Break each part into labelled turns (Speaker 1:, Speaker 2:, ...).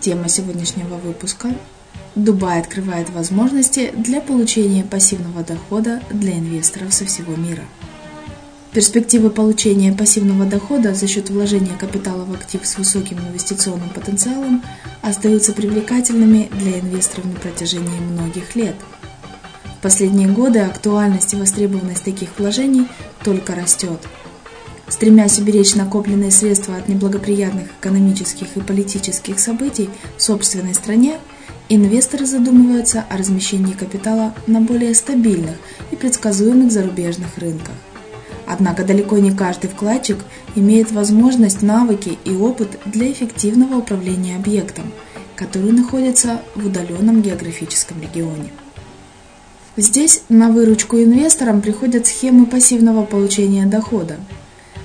Speaker 1: Тема сегодняшнего выпуска – Дубай открывает возможности для получения пассивного дохода для инвесторов со всего мира. Перспективы получения пассивного дохода за счет вложения капитала в актив с высоким инвестиционным потенциалом остаются привлекательными для инвесторов на протяжении многих лет. В последние годы актуальность и востребованность таких вложений только растет – Стремясь уберечь накопленные средства от неблагоприятных экономических и политических событий в собственной стране, инвесторы задумываются о размещении капитала на более стабильных и предсказуемых зарубежных рынках. Однако далеко не каждый вкладчик имеет возможность, навыки и опыт для эффективного управления объектом, который находится в удаленном географическом регионе. Здесь на выручку инвесторам приходят схемы пассивного получения дохода –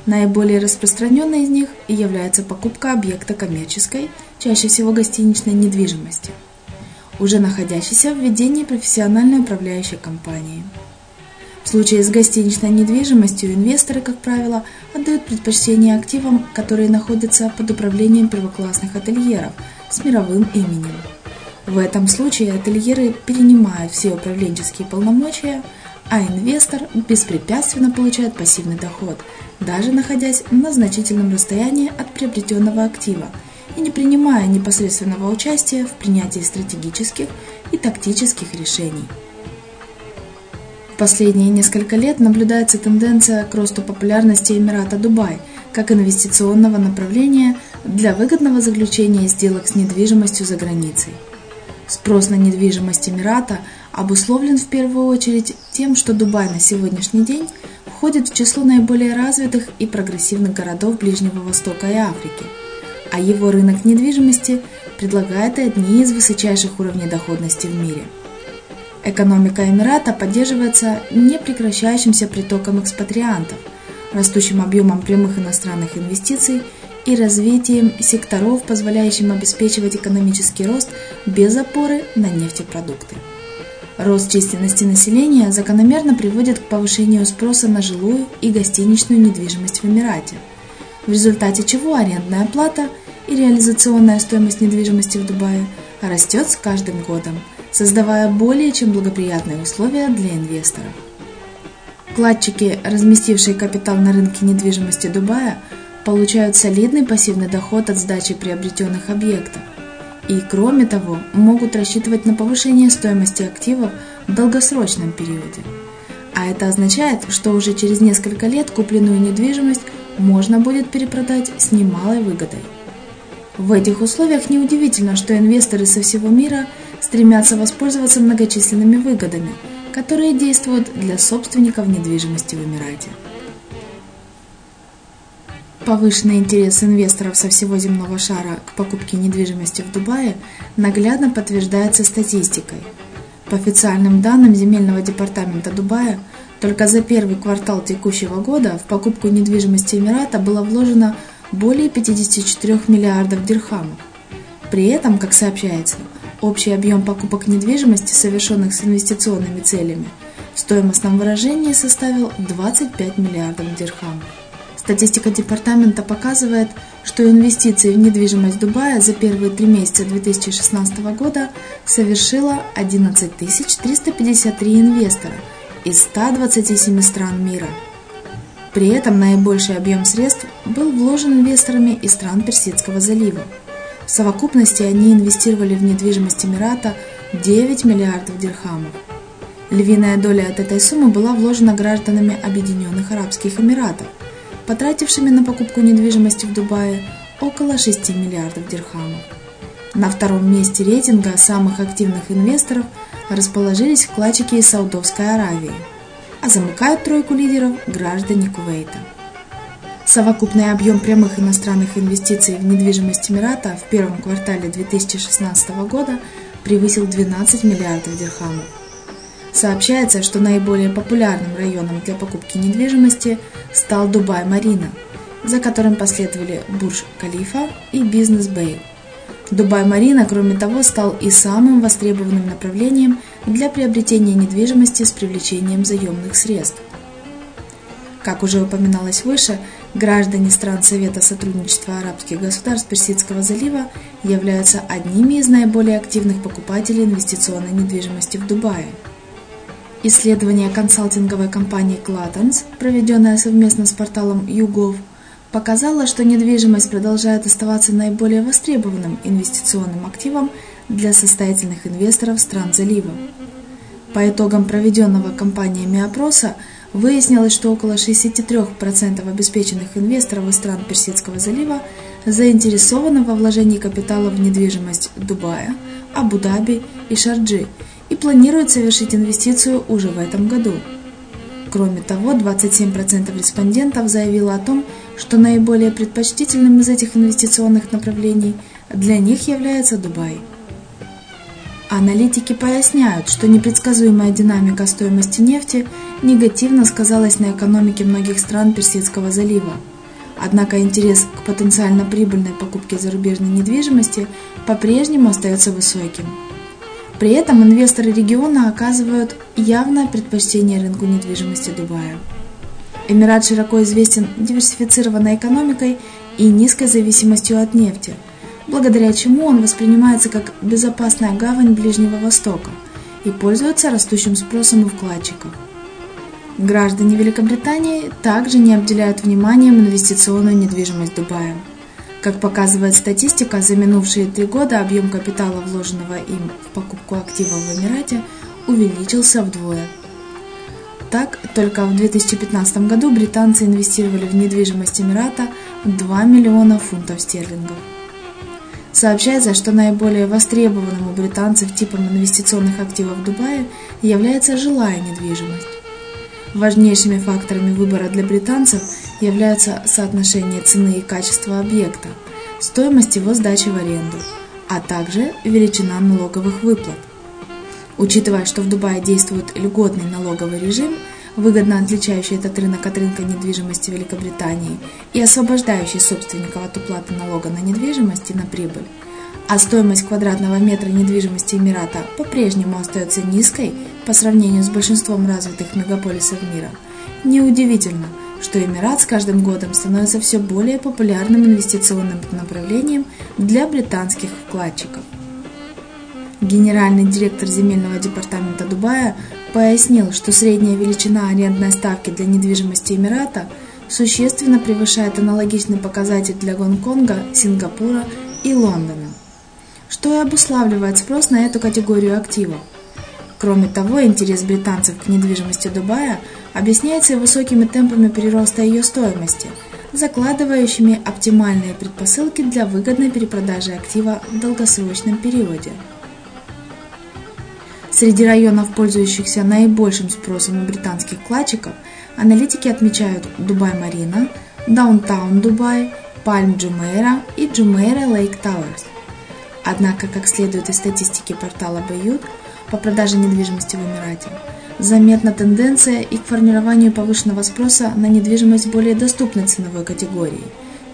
Speaker 1: Наиболее распространенной из них является покупка объекта коммерческой, чаще всего гостиничной недвижимости, уже находящейся в ведении профессиональной управляющей компании. В случае с гостиничной недвижимостью инвесторы, как правило, отдают предпочтение активам, которые находятся под управлением первоклассных ательеров с мировым именем. В этом случае ательеры перенимают все управленческие полномочия, а инвестор беспрепятственно получает пассивный доход, даже находясь на значительном расстоянии от приобретенного актива и не принимая непосредственного участия в принятии стратегических и тактических решений. В последние несколько лет наблюдается тенденция к росту популярности Эмирата Дубай как инвестиционного направления для выгодного заключения сделок с недвижимостью за границей. Спрос на недвижимость Эмирата обусловлен в первую очередь тем, что Дубай на сегодняшний день входит в число наиболее развитых и прогрессивных городов Ближнего Востока и Африки, а его рынок недвижимости предлагает одни из высочайших уровней доходности в мире – Экономика Эмирата поддерживается непрекращающимся притоком экспатриантов, растущим объемом прямых иностранных инвестиций и развитием секторов, позволяющим обеспечивать экономический рост без опоры на нефтепродукты. Рост численности населения закономерно приводит к повышению спроса на жилую и гостиничную недвижимость в Эмирате, в результате чего арендная плата и реализационная стоимость недвижимости в Дубае растет с каждым годом – создавая более чем благоприятные условия для инвесторов. Вкладчики, разместившие капитал на рынке недвижимости Дубая, получают солидный пассивный доход от сдачи приобретенных объектов и, кроме того, могут рассчитывать на повышение стоимости активов в долгосрочном периоде. А это означает, что уже через несколько лет купленную недвижимость можно будет перепродать с немалой выгодой. В этих условиях неудивительно, что инвесторы со всего мира – стремятся воспользоваться многочисленными выгодами, которые действуют для собственников недвижимости в Эмирате. Повышенный интерес инвесторов со всего земного шара к покупке недвижимости в Дубае наглядно подтверждается статистикой. По официальным данным Земельного департамента Дубая, только за первый квартал текущего года в покупку недвижимости Эмирата было вложено более 54 миллиардов дирхамов. При этом, как сообщается, Общий объем покупок недвижимости, совершенных с инвестиционными целями, в стоимостном выражении составил 25 миллиардов дирхам. Статистика департамента показывает, что инвестиции в недвижимость Дубая за первые три месяца 2016 года совершила 11 353 инвестора из 127 стран мира. При этом наибольший объем средств был вложен инвесторами из стран Персидского залива – в совокупности они инвестировали в недвижимость Эмирата 9 миллиардов дирхамов. Львиная доля от этой суммы была вложена гражданами Объединенных Арабских Эмиратов, потратившими на покупку недвижимости в Дубае около 6 миллиардов дирхамов. На втором месте рейтинга самых активных инвесторов расположились вкладчики из Саудовской Аравии, а замыкают тройку лидеров граждане Кувейта. Совокупный объем прямых иностранных инвестиций в недвижимость Эмирата в первом квартале 2016 года превысил 12 миллиардов дирхамов. Сообщается, что наиболее популярным районом для покупки недвижимости стал Дубай-Марина, за которым последовали Бурж-Калифа и Бизнес-Бэй. Дубай-Марина, кроме того, стал и самым востребованным направлением для приобретения недвижимости с привлечением заемных средств. Как уже упоминалось выше, Граждане стран Совета сотрудничества арабских государств Персидского залива являются одними из наиболее активных покупателей инвестиционной недвижимости в Дубае. Исследование консалтинговой компании Clatons, проведенное совместно с порталом YouGov, показало, что недвижимость продолжает оставаться наиболее востребованным инвестиционным активом для состоятельных инвесторов стран залива. По итогам проведенного компаниями опроса – Выяснилось, что около 63% обеспеченных инвесторов из стран Персидского залива заинтересованы во вложении капитала в недвижимость Дубая, Абу-Даби и Шарджи и планируют совершить инвестицию уже в этом году. Кроме того, 27% респондентов заявило о том, что наиболее предпочтительным из этих инвестиционных направлений для них является Дубай – Аналитики поясняют, что непредсказуемая динамика стоимости нефти негативно сказалась на экономике многих стран Персидского залива. Однако интерес к потенциально прибыльной покупке зарубежной недвижимости по-прежнему остается высоким. При этом инвесторы региона оказывают явное предпочтение рынку недвижимости Дубая. Эмират широко известен диверсифицированной экономикой и низкой зависимостью от нефти, благодаря чему он воспринимается как безопасная гавань Ближнего Востока и пользуется растущим спросом у вкладчиков. Граждане Великобритании также не обделяют вниманием инвестиционную недвижимость Дубая – как показывает статистика, за минувшие три года объем капитала, вложенного им в покупку активов в Эмирате, увеличился вдвое. Так, только в 2015 году британцы инвестировали в недвижимость Эмирата 2 миллиона фунтов стерлингов. Сообщается, что наиболее востребованным у британцев типом инвестиционных активов в Дубае является жилая недвижимость. Важнейшими факторами выбора для британцев являются соотношение цены и качества объекта, стоимость его сдачи в аренду, а также величина налоговых выплат. Учитывая, что в Дубае действует льготный налоговый режим, выгодно отличающий этот рынок от рынка недвижимости Великобритании и освобождающий собственников от уплаты налога на недвижимость и на прибыль, а стоимость квадратного метра недвижимости Эмирата по-прежнему остается низкой по сравнению с большинством развитых мегаполисов мира, неудивительно, что Эмират с каждым годом становится все более популярным инвестиционным направлением для британских вкладчиков. Генеральный директор земельного департамента Дубая пояснил, что средняя величина арендной ставки для недвижимости Эмирата существенно превышает аналогичный показатель для Гонконга, Сингапура и Лондона что и обуславливает спрос на эту категорию активов. Кроме того, интерес британцев к недвижимости Дубая объясняется высокими темпами прироста ее стоимости, закладывающими оптимальные предпосылки для выгодной перепродажи актива в долгосрочном периоде. Среди районов, пользующихся наибольшим спросом у британских вкладчиков, аналитики отмечают Dubai Marina, Downtown Dubai, Palm Jumeirah и Jumeirah Lake Towers. Однако, как следует из статистики портала Bayut по продаже недвижимости в Эмирате, заметна тенденция и к формированию повышенного спроса на недвижимость более доступной ценовой категории,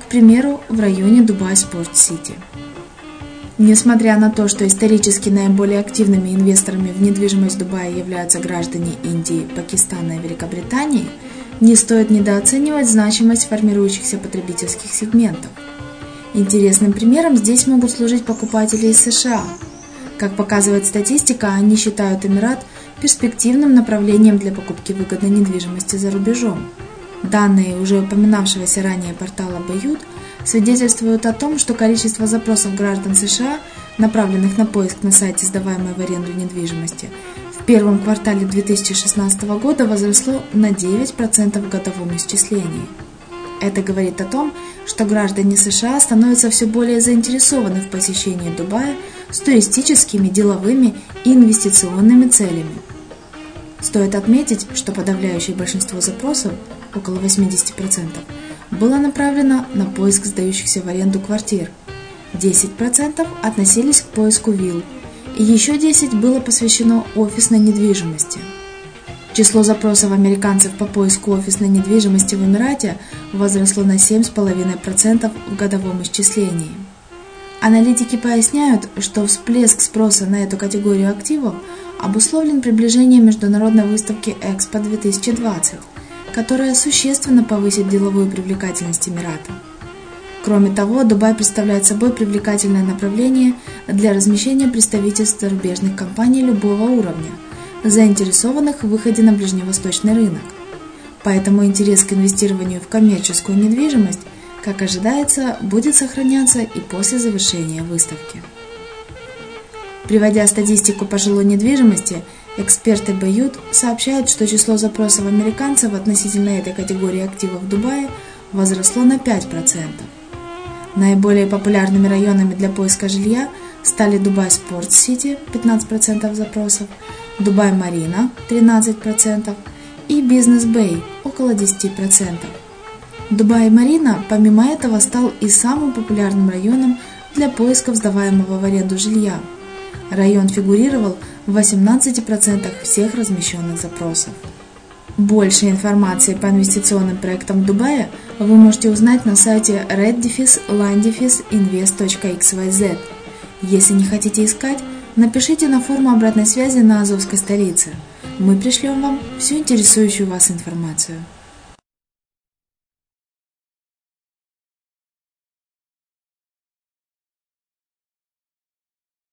Speaker 1: к примеру, в районе Dubai Sports City. Несмотря на то, что исторически наиболее активными инвесторами в недвижимость Дубая являются граждане Индии, Пакистана и Великобритании, не стоит недооценивать значимость формирующихся потребительских сегментов – Интересным примером здесь могут служить покупатели из США. Как показывает статистика, они считают Эмират перспективным направлением для покупки выгодной недвижимости за рубежом. Данные уже упоминавшегося ранее портала Bayut свидетельствуют о том, что количество запросов граждан США, направленных на поиск на сайте сдаваемой в аренду недвижимости, в первом квартале 2016 года возросло на 9% в годовом исчислении. Это говорит о том, что граждане США становятся все более заинтересованы в посещении Дубая с туристическими, деловыми и инвестиционными целями. Стоит отметить, что подавляющее большинство запросов, около 80%, было направлено на поиск сдающихся в аренду квартир. 10% относились к поиску вилл, и еще 10% было посвящено офисной недвижимости – Число запросов американцев по поиску офисной недвижимости в Эмирате возросло на 7,5% в годовом исчислении. Аналитики поясняют, что всплеск спроса на эту категорию активов обусловлен приближением международной выставки Экспо 2020, которая существенно повысит деловую привлекательность Эмирата. Кроме того, Дубай представляет собой привлекательное направление для размещения представительств зарубежных компаний любого уровня – заинтересованных в выходе на ближневосточный рынок. Поэтому интерес к инвестированию в коммерческую недвижимость, как ожидается, будет сохраняться и после завершения выставки. Приводя статистику по жилой недвижимости, эксперты Bayut сообщают, что число запросов американцев относительно этой категории активов в Дубае возросло на 5%. Наиболее популярными районами для поиска жилья стали Dubai Sports City 15% запросов, Dubai Marina 13% и Business Bay около 10%. Dubai Marina помимо этого стал и самым популярным районом для поисков сдаваемого в аренду жилья. Район фигурировал в 18% всех размещенных запросов. Больше информации по инвестиционным проектам Дубая вы можете узнать на сайте reddefis Если не хотите искать, Напишите на форму обратной связи на Азовской столице. Мы пришлем вам всю интересующую вас информацию.